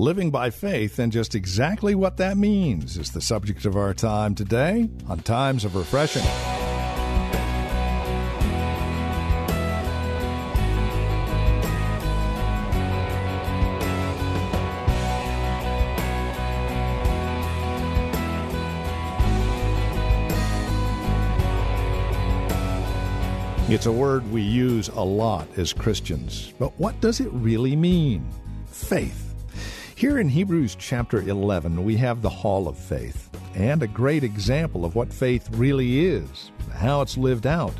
Living by faith and just exactly what that means is the subject of our time today on Times of Refreshing. It's a word we use a lot as Christians, but what does it really mean? Faith. Here in Hebrews chapter 11, we have the Hall of Faith and a great example of what faith really is, how it's lived out.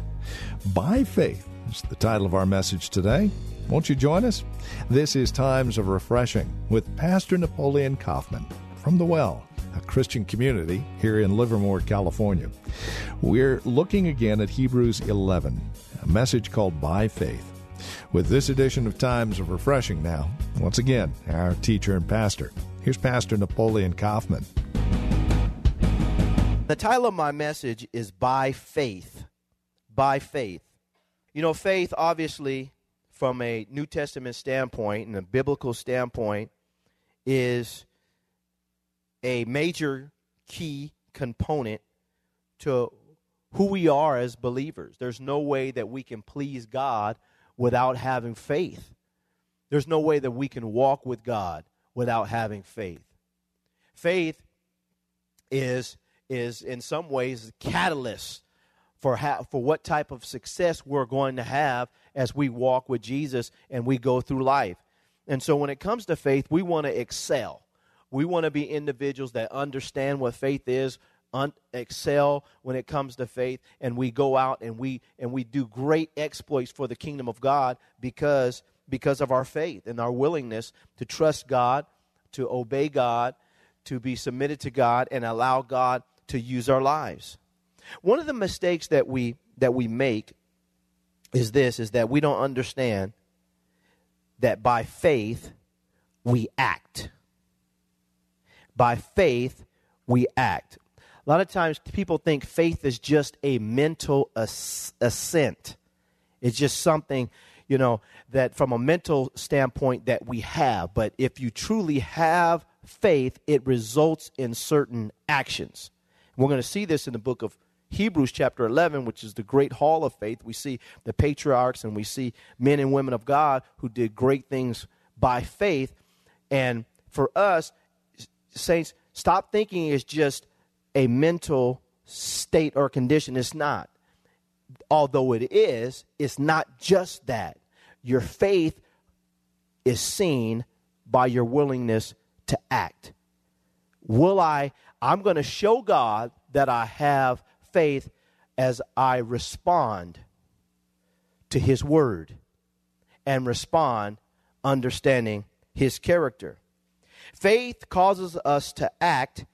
By faith is the title of our message today. Won't you join us? This is Times of Refreshing with Pastor Napoleon Kaufman from The Well a Christian community here in Livermore, California. We're looking again at Hebrews 11, a message called By Faith. With this edition of Times of Refreshing now, once again, our teacher and pastor. Here's Pastor Napoleon Kaufman. The title of my message is By Faith. By Faith. You know, faith, obviously, from a New Testament standpoint and a biblical standpoint, is a major key component to who we are as believers. There's no way that we can please God without having faith. There's no way that we can walk with God without having faith. Faith is is in some ways the catalyst for how, for what type of success we're going to have as we walk with Jesus and we go through life. And so when it comes to faith, we want to excel. We want to be individuals that understand what faith is, un- excel when it comes to faith, and we go out and we and we do great exploits for the kingdom of God because because of our faith and our willingness to trust God, to obey God, to be submitted to God, and allow God to use our lives. One of the mistakes that we that we make is this: is that we don't understand that by faith we act by faith we act. A lot of times people think faith is just a mental assent. It's just something, you know, that from a mental standpoint that we have. But if you truly have faith, it results in certain actions. We're going to see this in the book of Hebrews chapter 11, which is the great hall of faith. We see the patriarchs and we see men and women of God who did great things by faith. And for us, saints, stop thinking it's just a mental state or condition. It's not. Although it is, it's not just that. Your faith is seen by your willingness to act. Will I? I'm going to show God that I have faith as I respond to His Word and respond understanding His character. Faith causes us to act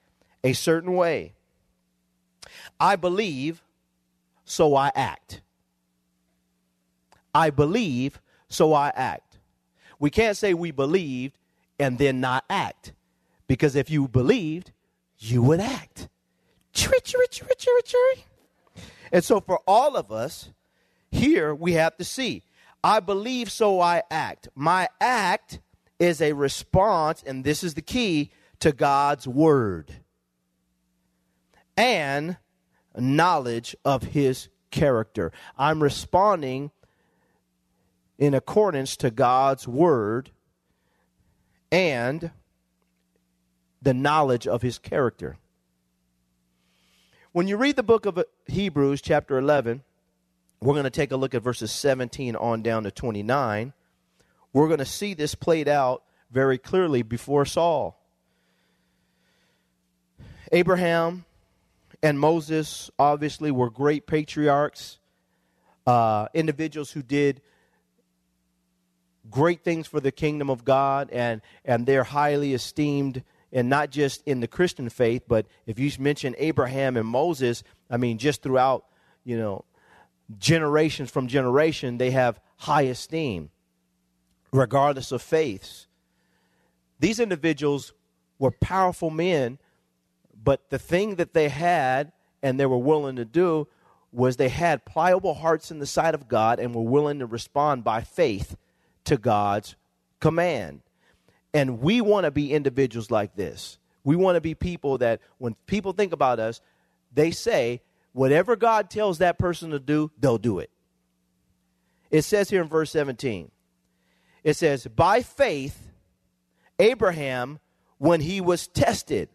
a certain way. I believe, so I act. I believe, so I act. We can't say we believed and then not act. Because if you believed, you would act. And so for all of us, here we have to see I believe, so I act. My act is a response, and this is the key, to God's word and knowledge of his character. I'm responding in accordance to God's word and the knowledge of his character. When you read the book of Hebrews, chapter 11, we're going to take a look at verses 17 on down to 29. We're going to see this played out very clearly before Saul. Abraham and Moses obviously were great patriarchs, uh, individuals who did great things for the kingdom of God, and, and they're highly esteemed, and not just in the Christian faith, but if you mention Abraham and Moses, I mean, just throughout, you know, generations from generation, they have high esteem, regardless of faiths. These individuals were powerful men, but the thing that they had and they were willing to do was they had pliable hearts in the sight of God and were willing to respond by faith to God's command. And we want to be individuals like this. We want to be people that when people think about us, they say, whatever God tells that person to do, they'll do it. It says here in verse 17, it says, By faith, Abraham, when he was tested,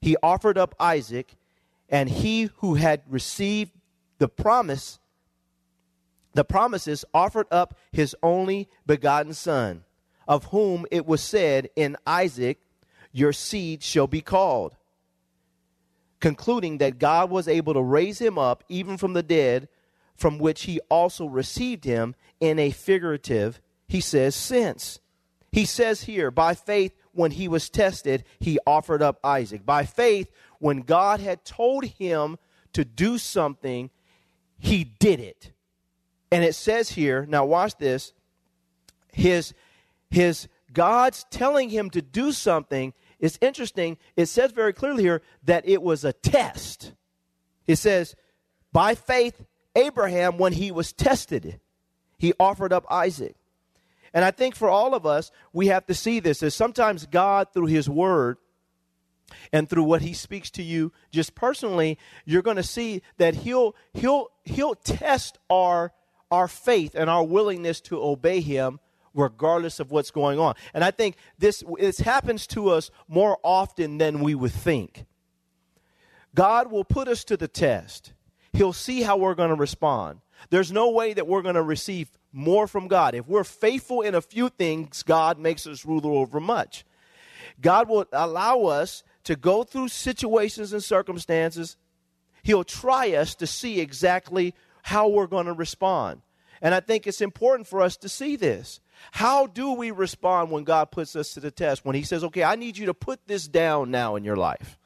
he offered up Isaac, and he who had received the promise, the promises, offered up his only begotten son, of whom it was said, In Isaac your seed shall be called. Concluding that God was able to raise him up even from the dead, from which he also received him in a figurative, he says, since. He says here, by faith, when he was tested, he offered up Isaac. By faith, when God had told him to do something, he did it. And it says here, now watch this, his his God's telling him to do something is interesting. It says very clearly here that it was a test. It says, by faith, Abraham, when he was tested, he offered up Isaac. And I think for all of us, we have to see this as sometimes God, through his word, and through what he speaks to you just personally you're going to see that he'll he'll he'll test our our faith and our willingness to obey him regardless of what's going on. And i think this this happens to us more often than we would think. God will put us to the test. He'll see how we're going to respond. There's no way that we're going to receive more from god if we're faithful in a few things god makes us ruler over much god will allow us to go through situations and circumstances. He'll try us to see exactly how we're going to respond. And I think it's important for us to see this. How do we respond when God puts us to the test? When He says, okay, I need you to put this down now in your life.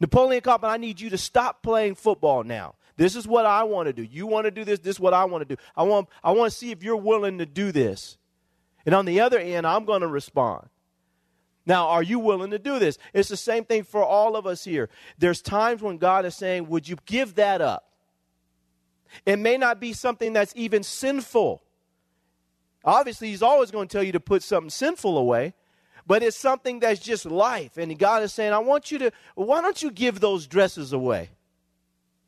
Napoleon Kaufman, I need you to stop playing football now. This is what I want to do. You want to do this, this is what I want to do. I want, I want to see if you're willing to do this. And on the other end, I'm going to respond. Now, are you willing to do this? It's the same thing for all of us here. There's times when God is saying, Would you give that up? It may not be something that's even sinful. Obviously, He's always going to tell you to put something sinful away, but it's something that's just life. And God is saying, I want you to, why don't you give those dresses away?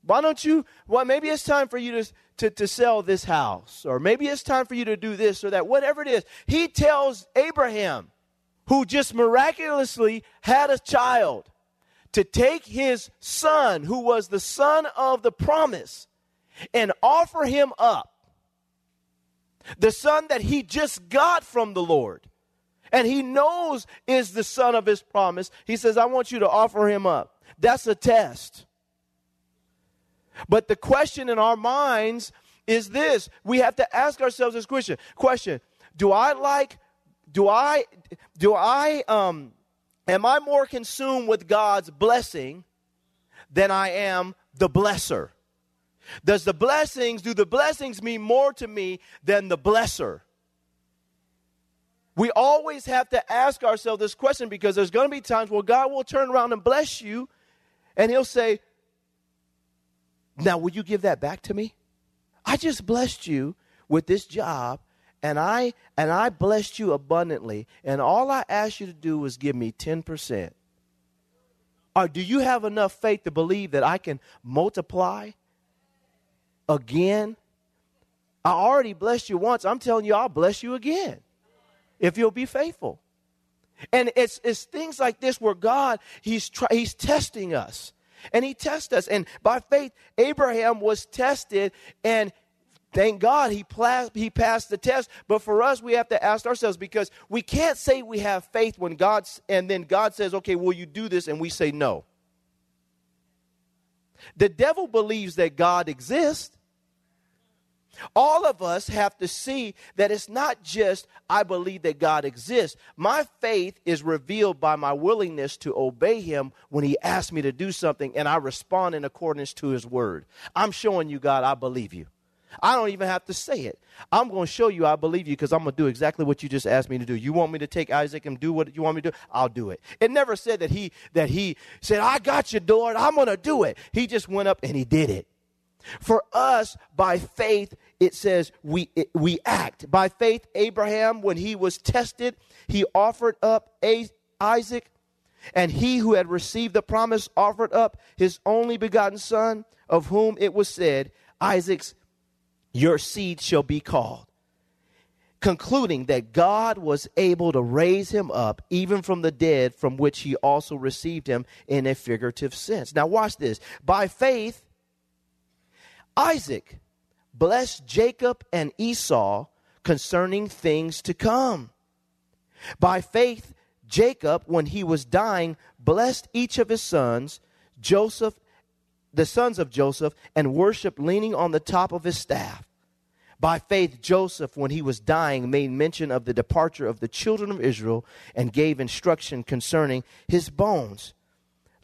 Why don't you, well, maybe it's time for you to, to, to sell this house, or maybe it's time for you to do this or that, whatever it is. He tells Abraham, who just miraculously had a child to take his son, who was the son of the promise, and offer him up. The son that he just got from the Lord. And he knows is the son of his promise. He says, I want you to offer him up. That's a test. But the question in our minds is this we have to ask ourselves this question question do i like do I do I um am I more consumed with God's blessing than I am the blesser? Does the blessings do the blessings mean more to me than the blesser? We always have to ask ourselves this question because there's going to be times where God will turn around and bless you and he'll say, "Now will you give that back to me? I just blessed you with this job and I and I blessed you abundantly, and all I asked you to do was give me 10%. Or uh, do you have enough faith to believe that I can multiply again? I already blessed you once. I'm telling you, I'll bless you again if you'll be faithful. And it's, it's things like this where God, he's, try, he's testing us. And he tests us. And by faith, Abraham was tested and Thank God he, pla- he passed the test. But for us, we have to ask ourselves because we can't say we have faith when God's, and then God says, okay, will you do this? And we say no. The devil believes that God exists. All of us have to see that it's not just, I believe that God exists. My faith is revealed by my willingness to obey Him when He asks me to do something and I respond in accordance to His word. I'm showing you, God, I believe you. I don't even have to say it. I'm going to show you I believe you because I'm going to do exactly what you just asked me to do. You want me to take Isaac and do what you want me to do? I'll do it. It never said that he that he said, "I got you, Lord. I'm going to do it." He just went up and he did it. For us, by faith, it says we, it, we act. By faith, Abraham, when he was tested, he offered up a, Isaac, and he who had received the promise offered up his only begotten son, of whom it was said, Isaac's, your seed shall be called. Concluding that God was able to raise him up even from the dead, from which he also received him in a figurative sense. Now, watch this. By faith, Isaac blessed Jacob and Esau concerning things to come. By faith, Jacob, when he was dying, blessed each of his sons, Joseph, the sons of Joseph, and worshiped leaning on the top of his staff. By faith, Joseph, when he was dying, made mention of the departure of the children of Israel and gave instruction concerning his bones.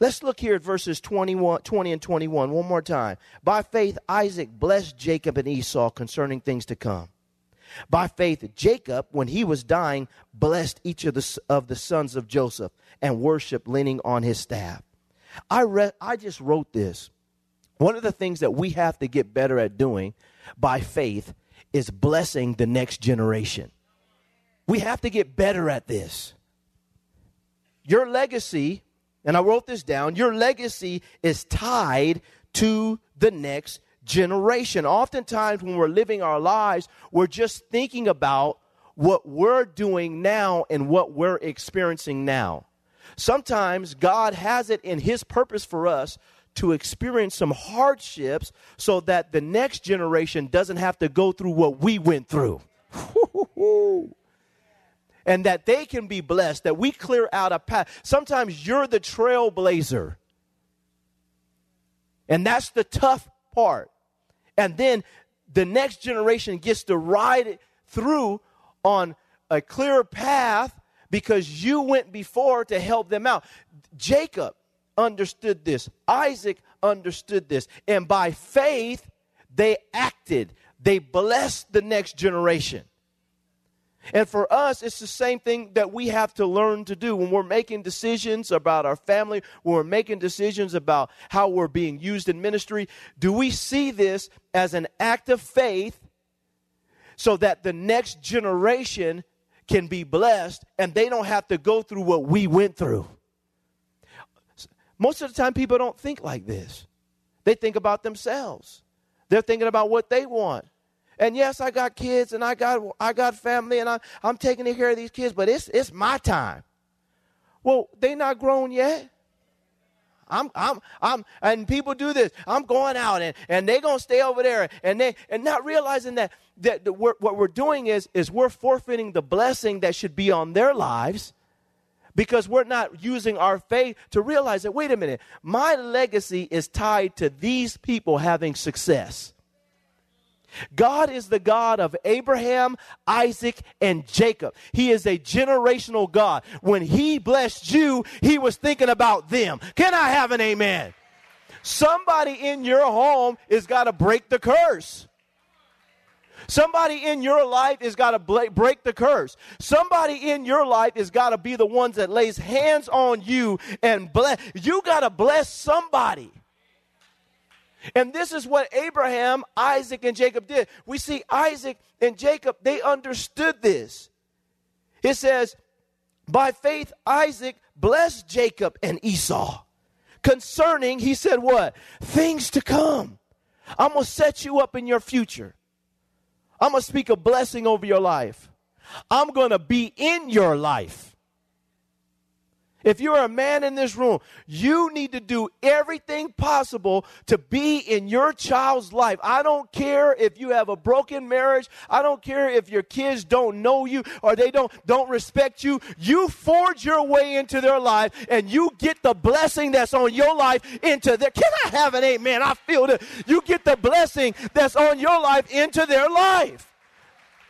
Let's look here at verses 21, 20 and 21 one more time. By faith, Isaac blessed Jacob and Esau concerning things to come. By faith, Jacob, when he was dying, blessed each of the, of the sons of Joseph and worshiped leaning on his staff. I, read, I just wrote this. One of the things that we have to get better at doing by faith is blessing the next generation. We have to get better at this. Your legacy and I wrote this down, your legacy is tied to the next generation. Oftentimes, when we're living our lives, we're just thinking about what we're doing now and what we're experiencing now. Sometimes God has it in His purpose for us to experience some hardships so that the next generation doesn't have to go through what we went through. and that they can be blessed, that we clear out a path. Sometimes you're the trailblazer. And that's the tough part. And then the next generation gets to ride through on a clear path because you went before to help them out. Jacob understood this, Isaac understood this, and by faith, they acted. They blessed the next generation. And for us, it's the same thing that we have to learn to do when we're making decisions about our family, when we're making decisions about how we're being used in ministry. Do we see this as an act of faith so that the next generation can be blessed and they don't have to go through what we went through? Most of the time, people don't think like this. They think about themselves, they're thinking about what they want. And yes, I got kids and I got I got family and I, I'm taking care of these kids, but it's it's my time. Well, they not grown yet. I'm, I'm, I'm, and people do this. I'm going out and, and they're to stay over there and they, and not realizing that, that the, what we're doing is, is we're forfeiting the blessing that should be on their lives because we're not using our faith to realize that, wait a minute, my legacy is tied to these people having success. God is the God of Abraham, Isaac, and Jacob. He is a generational God. When He blessed you, He was thinking about them. Can I have an amen? Somebody in your home has got to break the curse. Somebody in your life has got to break the curse. Somebody in your life has got to be the ones that lays hands on you and bless. You got to bless somebody. And this is what Abraham, Isaac, and Jacob did. We see Isaac and Jacob, they understood this. It says, by faith, Isaac blessed Jacob and Esau. Concerning, he said, what? Things to come. I'm going to set you up in your future. I'm going to speak a blessing over your life. I'm going to be in your life. If you're a man in this room, you need to do everything possible to be in your child's life. I don't care if you have a broken marriage. I don't care if your kids don't know you or they don't don't respect you. You forge your way into their life and you get the blessing that's on your life into their Can I have an amen? I feel that you get the blessing that's on your life into their life.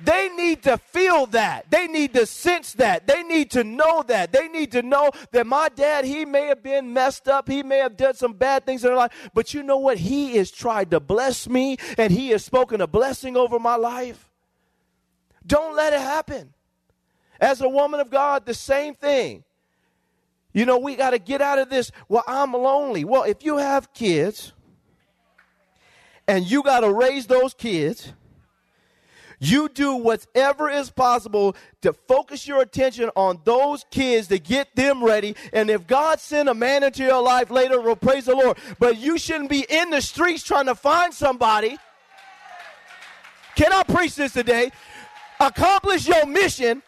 They need to feel that. They need to sense that. They need to know that. They need to know that my dad, he may have been messed up. He may have done some bad things in their life. But you know what? He has tried to bless me and he has spoken a blessing over my life. Don't let it happen. As a woman of God, the same thing. You know, we got to get out of this. Well, I'm lonely. Well, if you have kids and you got to raise those kids, you do whatever is possible to focus your attention on those kids to get them ready. And if God sent a man into your life later, well, praise the Lord. But you shouldn't be in the streets trying to find somebody. Can I preach this today? Accomplish your mission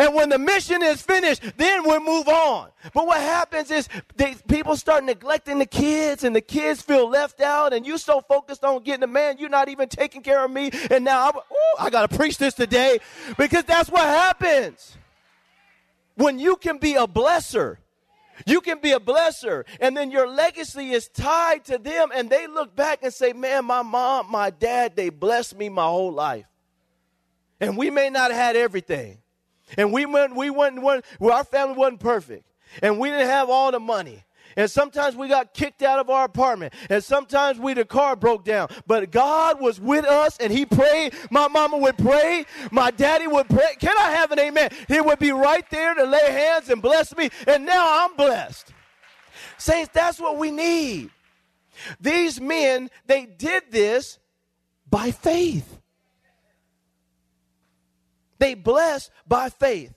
and when the mission is finished, then we move on. But what happens is they, people start neglecting the kids and the kids feel left out and you're so focused on getting the man, you're not even taking care of me. And now I'm, ooh, I got to preach this today because that's what happens. When you can be a blesser, you can be a blesser, and then your legacy is tied to them, and they look back and say, Man, my mom, my dad, they blessed me my whole life. And we may not have had everything, and we went, we went, went our family wasn't perfect. And we didn't have all the money. And sometimes we got kicked out of our apartment. And sometimes we the car broke down. But God was with us and He prayed. My mama would pray. My daddy would pray. Can I have an amen? He would be right there to lay hands and bless me. And now I'm blessed. Saints, that's what we need. These men, they did this by faith. They blessed by faith.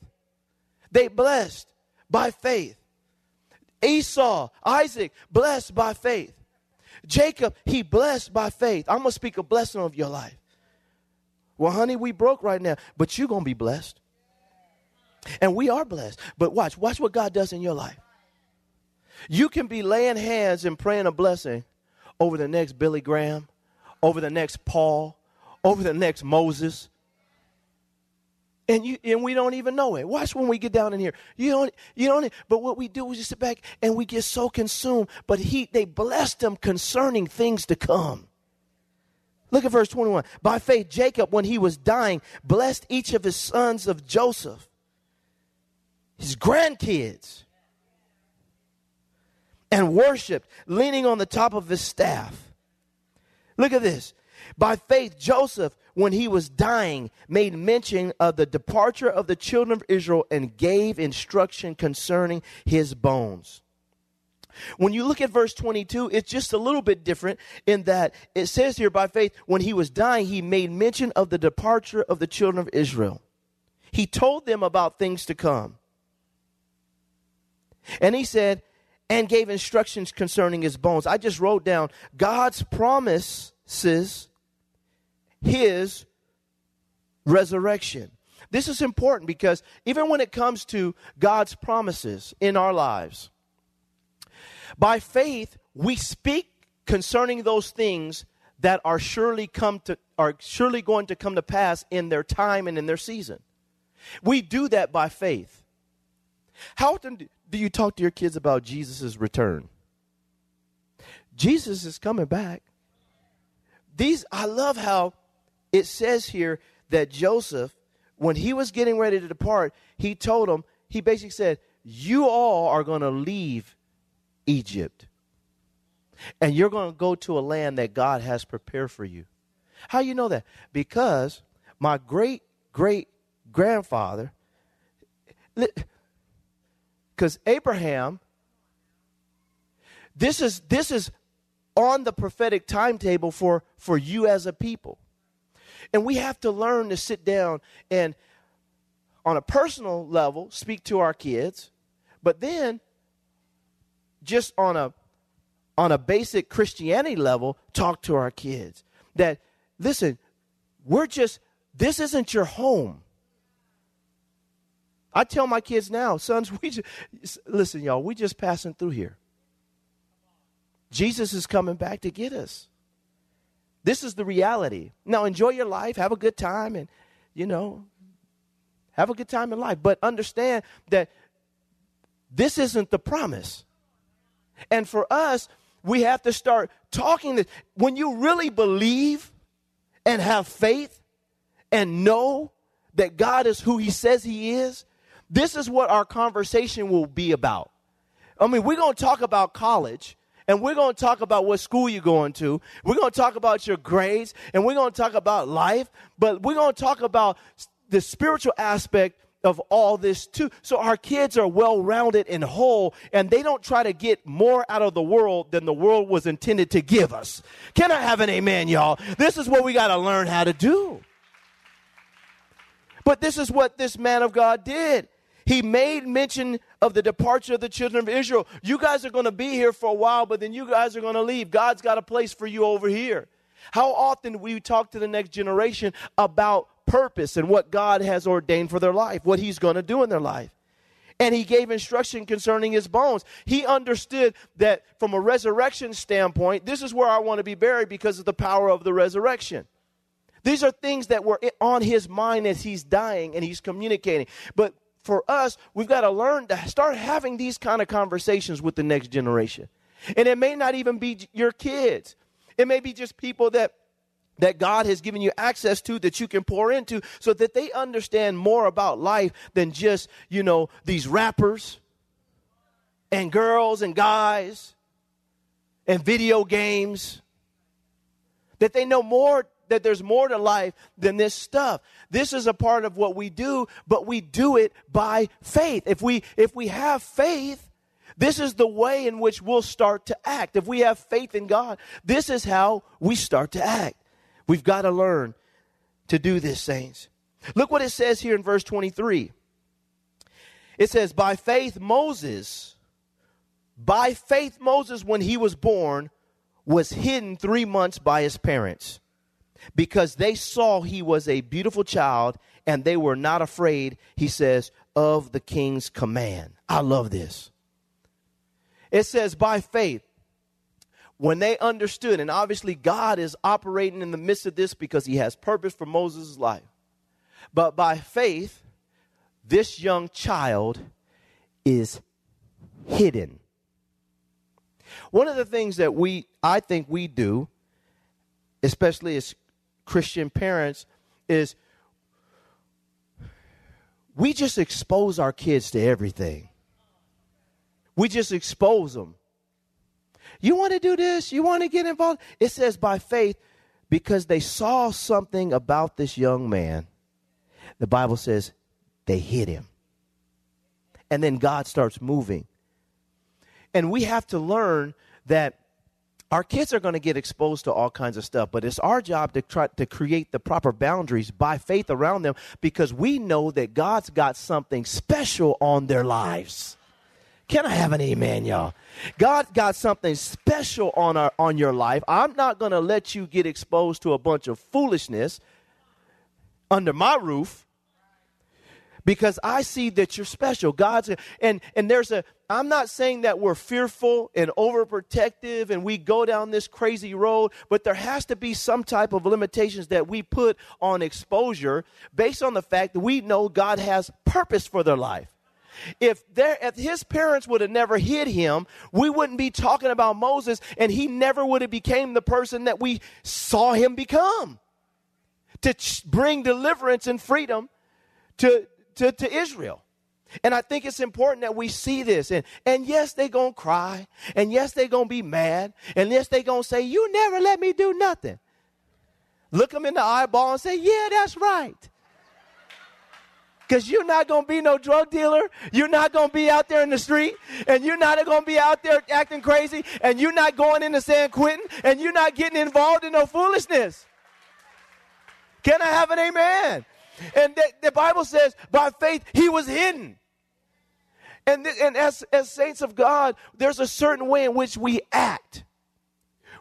They blessed by faith. Esau, Isaac, blessed by faith. Jacob, he blessed by faith. I'm going to speak a blessing of your life. Well, honey, we broke right now, but you're going to be blessed. And we are blessed. But watch, watch what God does in your life. You can be laying hands and praying a blessing over the next Billy Graham, over the next Paul, over the next Moses, and you and we don't even know it. Watch when we get down in here. You don't you don't but what we do is just sit back and we get so consumed. But he they blessed them concerning things to come. Look at verse 21. By faith, Jacob, when he was dying, blessed each of his sons of Joseph, his grandkids, and worshiped, leaning on the top of his staff. Look at this. By faith, Joseph, when he was dying, made mention of the departure of the children of Israel and gave instruction concerning his bones. When you look at verse 22, it's just a little bit different in that it says here by faith, when he was dying, he made mention of the departure of the children of Israel. He told them about things to come. And he said, and gave instructions concerning his bones. I just wrote down God's promises his resurrection. This is important because even when it comes to God's promises in our lives, by faith we speak concerning those things that are surely come to are surely going to come to pass in their time and in their season. We do that by faith. How often do you talk to your kids about Jesus' return? Jesus is coming back. These I love how it says here that Joseph, when he was getting ready to depart, he told them, he basically said, You all are going to leave Egypt. And you're going to go to a land that God has prepared for you. How you know that? Because my great great grandfather, because Abraham, this is this is on the prophetic timetable for for you as a people. And we have to learn to sit down and, on a personal level, speak to our kids, but then just on a on a basic Christianity level, talk to our kids. That listen, we're just this isn't your home. I tell my kids now, sons, we just, listen, y'all, we just passing through here. Jesus is coming back to get us. This is the reality. Now, enjoy your life, have a good time, and, you know, have a good time in life. But understand that this isn't the promise. And for us, we have to start talking this. When you really believe and have faith and know that God is who He says He is, this is what our conversation will be about. I mean, we're going to talk about college and we're going to talk about what school you're going to. We're going to talk about your grades and we're going to talk about life, but we're going to talk about the spiritual aspect of all this too. So our kids are well rounded and whole, and they don't try to get more out of the world than the world was intended to give us. Can I have an amen, y'all? This is what we got to learn how to do. But this is what this man of God did. He made mention of the departure of the children of Israel. You guys are going to be here for a while, but then you guys are going to leave. God's got a place for you over here. How often do we talk to the next generation about purpose and what God has ordained for their life, what He's going to do in their life? And he gave instruction concerning his bones. He understood that from a resurrection standpoint, this is where I want to be buried because of the power of the resurrection. These are things that were on his mind as he's dying and he's communicating. But for us, we've got to learn to start having these kind of conversations with the next generation. And it may not even be your kids. It may be just people that that God has given you access to that you can pour into so that they understand more about life than just, you know, these rappers and girls and guys and video games. That they know more that there's more to life than this stuff. This is a part of what we do, but we do it by faith. If we if we have faith, this is the way in which we'll start to act. If we have faith in God, this is how we start to act. We've got to learn to do this, saints. Look what it says here in verse 23. It says, By faith, Moses, by faith, Moses, when he was born, was hidden three months by his parents because they saw he was a beautiful child and they were not afraid, he says, of the king's command. I love this. It says, by faith, when they understood, and obviously God is operating in the midst of this because he has purpose for Moses' life. But by faith, this young child is hidden. One of the things that we, I think we do, especially as Christian parents is we just expose our kids to everything. We just expose them. You want to do this? You want to get involved? It says by faith because they saw something about this young man. The Bible says they hit him. And then God starts moving. And we have to learn that our kids are going to get exposed to all kinds of stuff, but it's our job to try to create the proper boundaries by faith around them because we know that God's got something special on their lives. Can I have an amen, y'all? God's got something special on our on your life. I'm not going to let you get exposed to a bunch of foolishness under my roof because I see that you're special. God's and and there's a I'm not saying that we're fearful and overprotective and we go down this crazy road, but there has to be some type of limitations that we put on exposure based on the fact that we know God has purpose for their life. If there, if his parents would have never hid him, we wouldn't be talking about Moses, and he never would have became the person that we saw him become. To bring deliverance and freedom to, to, to Israel. And I think it's important that we see this. And, and yes, they're going to cry. And yes, they're going to be mad. And yes, they're going to say, You never let me do nothing. Look them in the eyeball and say, Yeah, that's right. Because you're not going to be no drug dealer. You're not going to be out there in the street. And you're not going to be out there acting crazy. And you're not going into San Quentin. And you're not getting involved in no foolishness. Can I have an amen? And the, the Bible says, by faith, he was hidden. And, th- and as, as saints of God, there's a certain way in which we act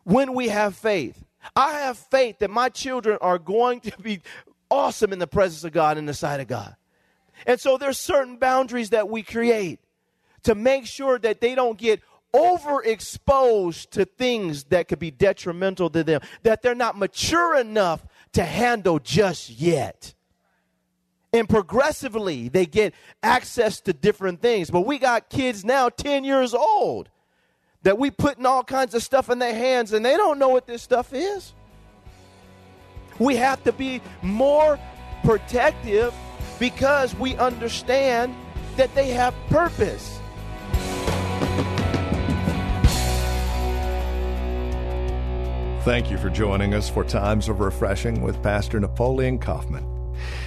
when we have faith. I have faith that my children are going to be awesome in the presence of God, in the sight of God. And so there's certain boundaries that we create to make sure that they don't get overexposed to things that could be detrimental to them, that they're not mature enough to handle just yet. And progressively, they get access to different things. But we got kids now, 10 years old, that we putting all kinds of stuff in their hands and they don't know what this stuff is. We have to be more protective because we understand that they have purpose. Thank you for joining us for Times of Refreshing with Pastor Napoleon Kaufman.